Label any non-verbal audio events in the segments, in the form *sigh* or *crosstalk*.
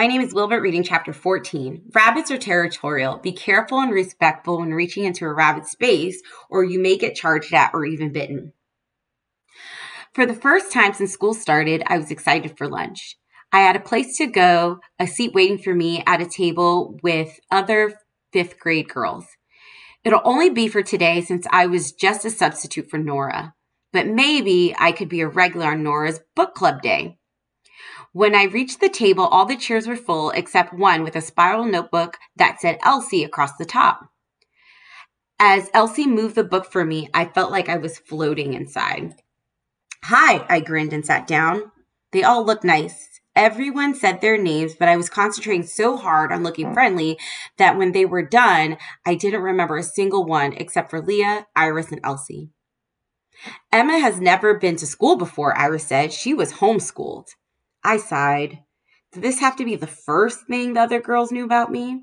My name is Wilbert reading chapter 14. Rabbits are territorial. Be careful and respectful when reaching into a rabbit space, or you may get charged at or even bitten. For the first time since school started, I was excited for lunch. I had a place to go, a seat waiting for me at a table with other fifth grade girls. It'll only be for today since I was just a substitute for Nora, but maybe I could be a regular on Nora's book club day. When I reached the table, all the chairs were full except one with a spiral notebook that said Elsie across the top. As Elsie moved the book for me, I felt like I was floating inside. Hi, I grinned and sat down. They all looked nice. Everyone said their names, but I was concentrating so hard on looking mm. friendly that when they were done, I didn't remember a single one except for Leah, Iris, and Elsie. Emma has never been to school before, Iris said. She was homeschooled. I sighed. Did this have to be the first thing the other girls knew about me?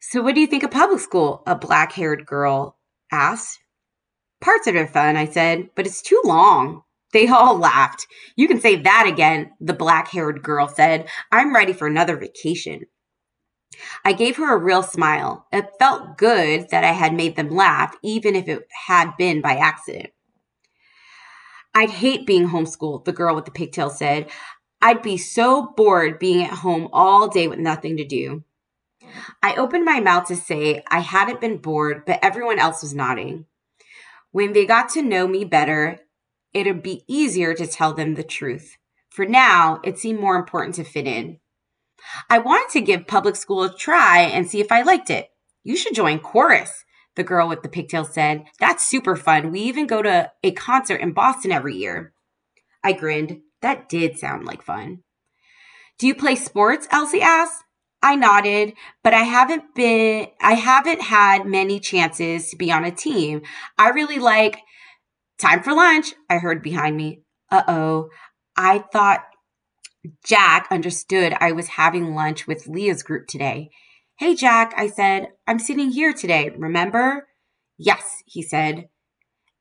So, what do you think of public school? A black haired girl asked. Parts of it are fun, I said, but it's too long. They all *laughs* laughed. You can say that again, the black haired girl said. I'm ready for another vacation. I gave her a real smile. It felt good that I had made them laugh, even if it had been by accident. I'd hate being homeschooled, the girl with the pigtail said. I'd be so bored being at home all day with nothing to do. I opened my mouth to say I hadn't been bored, but everyone else was nodding. When they got to know me better, it'd be easier to tell them the truth. For now, it seemed more important to fit in. I wanted to give public school a try and see if I liked it. You should join chorus the girl with the pigtails said. That's super fun. We even go to a concert in Boston every year. I grinned. That did sound like fun. Do you play sports? Elsie asked. I nodded, but I haven't been I haven't had many chances to be on a team. I really like time for lunch, I heard behind me. Uh-oh. I thought Jack understood I was having lunch with Leah's group today. Hey, Jack, I said, I'm sitting here today, remember? Yes, he said.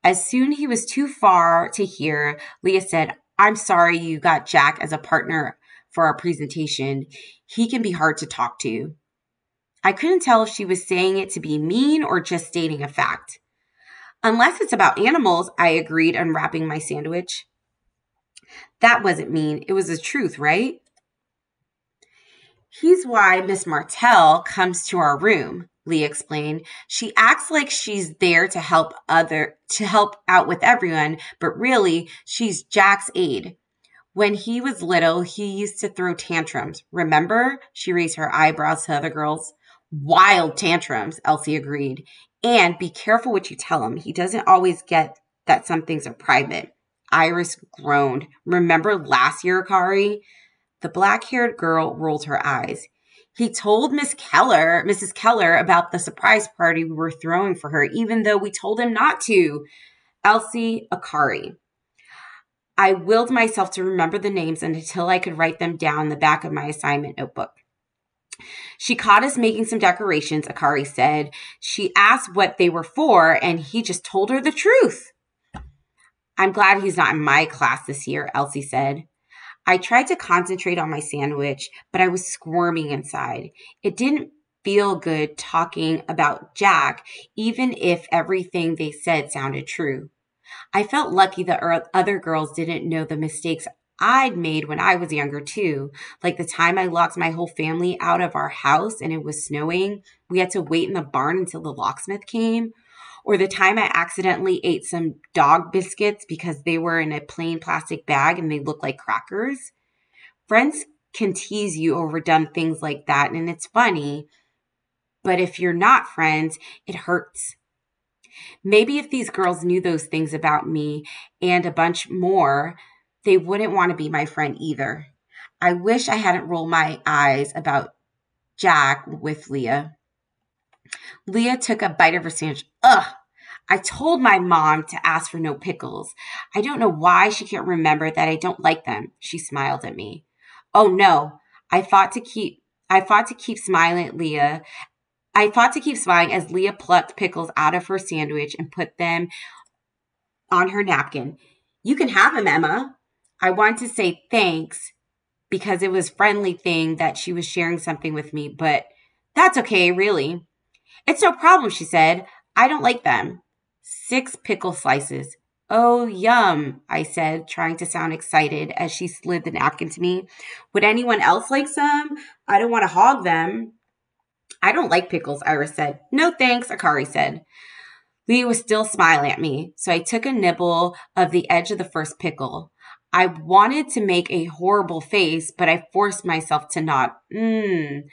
As soon he was too far to hear, Leah said, I'm sorry you got Jack as a partner for our presentation. He can be hard to talk to. I couldn't tell if she was saying it to be mean or just stating a fact. Unless it's about animals, I agreed, unwrapping my sandwich. That wasn't mean. It was the truth, right? He's why Miss Martell comes to our room, Leah explained. She acts like she's there to help other to help out with everyone, but really she's Jack's aide. When he was little, he used to throw tantrums. Remember? She raised her eyebrows to other girls. Wild tantrums, Elsie agreed. And be careful what you tell him. He doesn't always get that some things are private. Iris groaned. Remember last year, Akari? The black haired girl rolled her eyes. He told Miss Keller, Mrs. Keller, about the surprise party we were throwing for her, even though we told him not to. Elsie Akari. I willed myself to remember the names until I could write them down in the back of my assignment notebook. She caught us making some decorations, Akari said. She asked what they were for, and he just told her the truth. I'm glad he's not in my class this year, Elsie said. I tried to concentrate on my sandwich, but I was squirming inside. It didn't feel good talking about Jack, even if everything they said sounded true. I felt lucky that other girls didn't know the mistakes I'd made when I was younger too. Like the time I locked my whole family out of our house and it was snowing. We had to wait in the barn until the locksmith came or the time I accidentally ate some dog biscuits because they were in a plain plastic bag and they looked like crackers. Friends can tease you over dumb things like that, and it's funny. But if you're not friends, it hurts. Maybe if these girls knew those things about me and a bunch more, they wouldn't want to be my friend either. I wish I hadn't rolled my eyes about Jack with Leah. Leah took a bite of her sandwich. Ugh! I told my mom to ask for no pickles. I don't know why she can't remember that I don't like them. She smiled at me. Oh no. I fought to keep I fought to keep smiling at Leah. I fought to keep smiling as Leah plucked pickles out of her sandwich and put them on her napkin. You can have them, Emma. I wanted to say thanks, because it was friendly thing that she was sharing something with me, but that's okay, really. It's no problem, she said. I don't like them. Six pickle slices. Oh, yum, I said, trying to sound excited as she slid the napkin to me. Would anyone else like some? I don't want to hog them. I don't like pickles, Iris said. No thanks, Akari said. Leah was still smiling at me, so I took a nibble of the edge of the first pickle. I wanted to make a horrible face, but I forced myself to not. Mmm.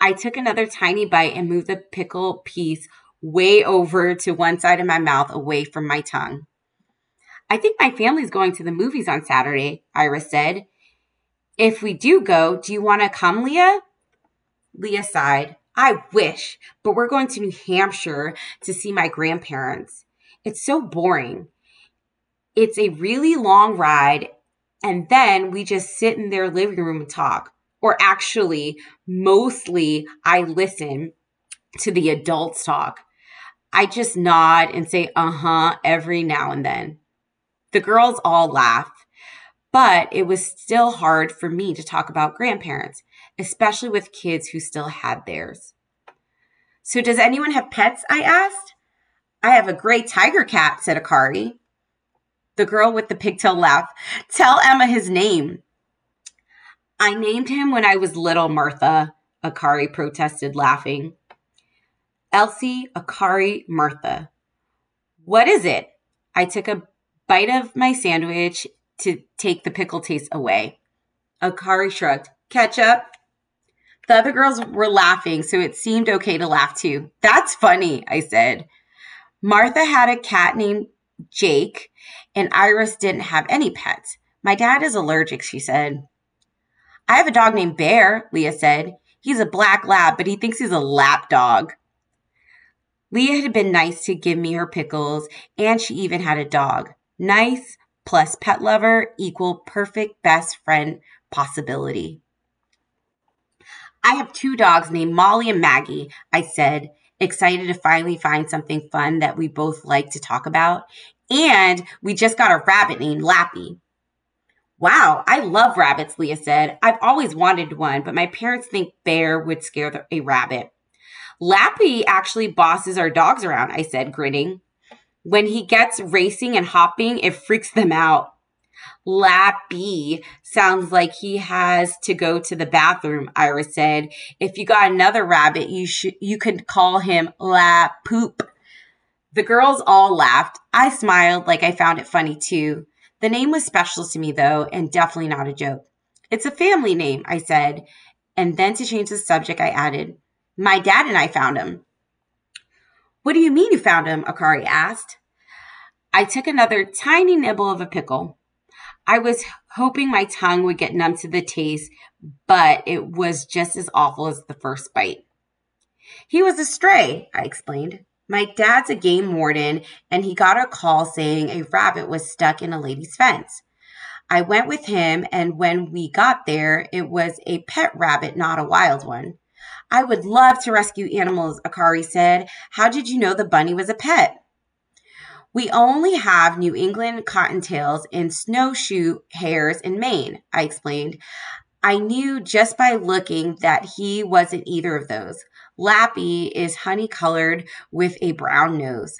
I took another tiny bite and moved the pickle piece way over to one side of my mouth away from my tongue. I think my family's going to the movies on Saturday, Iris said. If we do go, do you want to come, Leah? Leah sighed. I wish, but we're going to New Hampshire to see my grandparents. It's so boring. It's a really long ride, and then we just sit in their living room and talk. Or actually, mostly I listen to the adults talk. I just nod and say, uh huh, every now and then. The girls all laugh, but it was still hard for me to talk about grandparents, especially with kids who still had theirs. So, does anyone have pets? I asked. I have a gray tiger cat, said Akari. The girl with the pigtail laugh. Tell Emma his name. I named him when I was little, Martha, Akari protested, laughing. Elsie, Akari, Martha. What is it? I took a bite of my sandwich to take the pickle taste away. Akari shrugged. Ketchup. The other girls were laughing, so it seemed okay to laugh too. That's funny, I said. Martha had a cat named Jake, and Iris didn't have any pets. My dad is allergic, she said. I have a dog named Bear, Leah said. He's a black lab, but he thinks he's a lap dog. Leah had been nice to give me her pickles, and she even had a dog. Nice plus pet lover equal perfect best friend possibility. I have two dogs named Molly and Maggie, I said, excited to finally find something fun that we both like to talk about. And we just got a rabbit named Lappy. Wow, I love rabbits, Leah said. I've always wanted one, but my parents think bear would scare a rabbit. Lappy actually bosses our dogs around, I said, grinning. When he gets racing and hopping, it freaks them out. Lappy sounds like he has to go to the bathroom, Iris said. If you got another rabbit, you should you could call him La Poop. The girls all laughed. I smiled like I found it funny too. The name was special to me though, and definitely not a joke. It's a family name, I said, and then to change the subject, I added, my dad and I found him. What do you mean you found him? Akari asked. I took another tiny nibble of a pickle. I was hoping my tongue would get numb to the taste, but it was just as awful as the first bite. He was a stray, I explained. My dad's a game warden, and he got a call saying a rabbit was stuck in a lady's fence. I went with him, and when we got there, it was a pet rabbit, not a wild one. I would love to rescue animals, Akari said. How did you know the bunny was a pet? We only have New England cottontails and snowshoe hares in Maine, I explained. I knew just by looking that he wasn't either of those. Lappy is honey colored with a brown nose.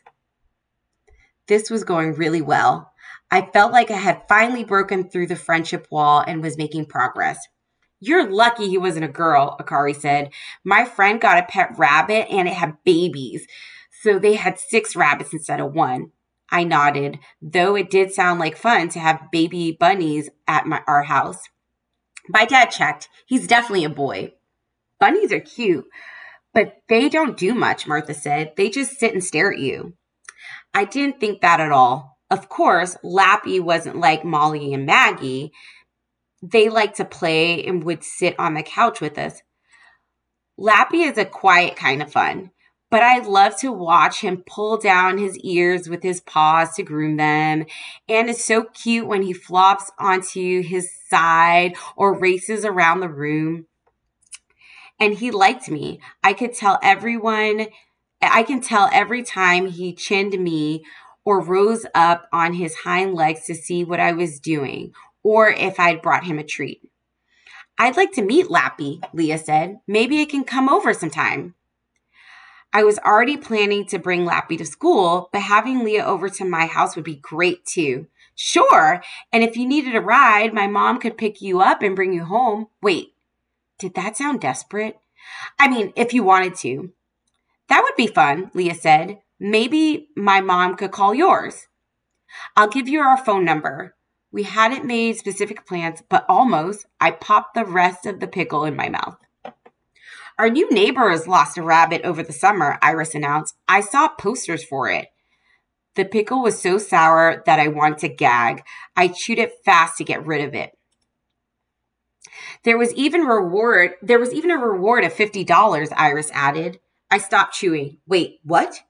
This was going really well. I felt like I had finally broken through the friendship wall and was making progress. You're lucky he wasn't a girl, Akari said. My friend got a pet rabbit and it had babies. So they had six rabbits instead of one. I nodded, though it did sound like fun to have baby bunnies at my, our house. My dad checked. He's definitely a boy. Bunnies are cute, but they don't do much, Martha said. They just sit and stare at you. I didn't think that at all. Of course, Lappy wasn't like Molly and Maggie they like to play and would sit on the couch with us. Lappy is a quiet kind of fun, but I love to watch him pull down his ears with his paws to groom them. And it's so cute when he flops onto his side or races around the room. And he liked me. I could tell everyone, I can tell every time he chinned me or rose up on his hind legs to see what I was doing or if I'd brought him a treat. I'd like to meet Lappy, Leah said. Maybe I can come over sometime. I was already planning to bring Lappy to school, but having Leah over to my house would be great too. Sure. And if you needed a ride, my mom could pick you up and bring you home. Wait, did that sound desperate? I mean, if you wanted to. That would be fun, Leah said. Maybe my mom could call yours. I'll give you our phone number. We hadn't made specific plans, but almost. I popped the rest of the pickle in my mouth. Our new neighbor has lost a rabbit over the summer, Iris announced. I saw posters for it. The pickle was so sour that I wanted to gag. I chewed it fast to get rid of it. There was even reward there was even a reward of $50, Iris added. I stopped chewing. Wait, what?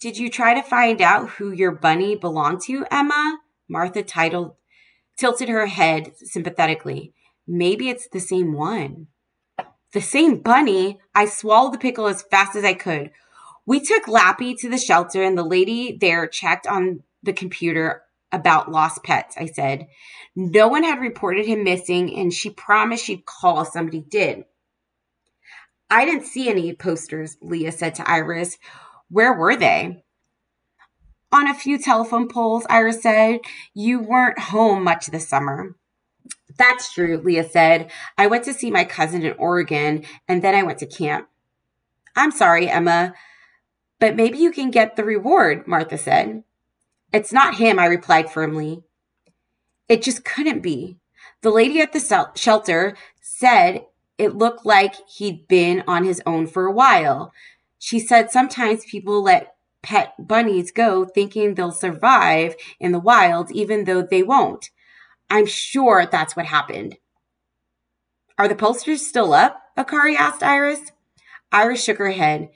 Did you try to find out who your bunny belonged to, Emma? Martha titled, tilted her head sympathetically. Maybe it's the same one. The same bunny? I swallowed the pickle as fast as I could. We took Lappy to the shelter, and the lady there checked on the computer about lost pets, I said. No one had reported him missing, and she promised she'd call if somebody did. I didn't see any posters, Leah said to Iris. Where were they? On a few telephone poles, Iris said. You weren't home much this summer. That's true, Leah said. I went to see my cousin in Oregon, and then I went to camp. I'm sorry, Emma, but maybe you can get the reward, Martha said. It's not him, I replied firmly. It just couldn't be. The lady at the shelter said it looked like he'd been on his own for a while. She said sometimes people let pet bunnies go thinking they'll survive in the wild, even though they won't. I'm sure that's what happened. Are the posters still up? Akari asked Iris. Iris shook her head.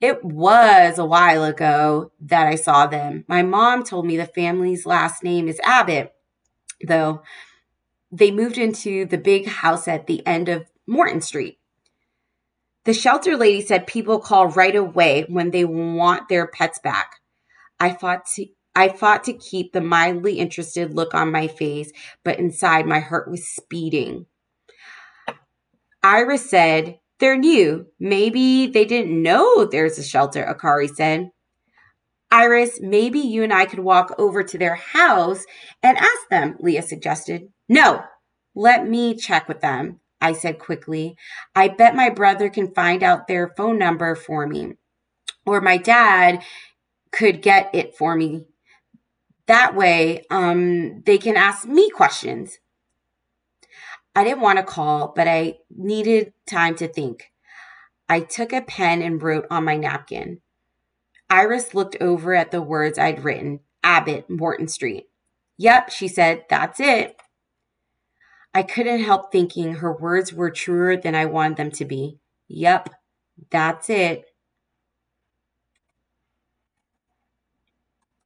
It was a while ago that I saw them. My mom told me the family's last name is Abbott, though they moved into the big house at the end of Morton Street. The shelter lady said people call right away when they want their pets back. I fought to I fought to keep the mildly interested look on my face, but inside my heart was speeding. Iris said, They're new. Maybe they didn't know there's a shelter, Akari said. Iris, maybe you and I could walk over to their house and ask them, Leah suggested. No, let me check with them. I said quickly. I bet my brother can find out their phone number for me. Or my dad could get it for me. That way, um, they can ask me questions. I didn't want to call, but I needed time to think. I took a pen and wrote on my napkin. Iris looked over at the words I'd written Abbott, Morton Street. Yep, she said, that's it. I couldn't help thinking her words were truer than I wanted them to be. Yep, that's it.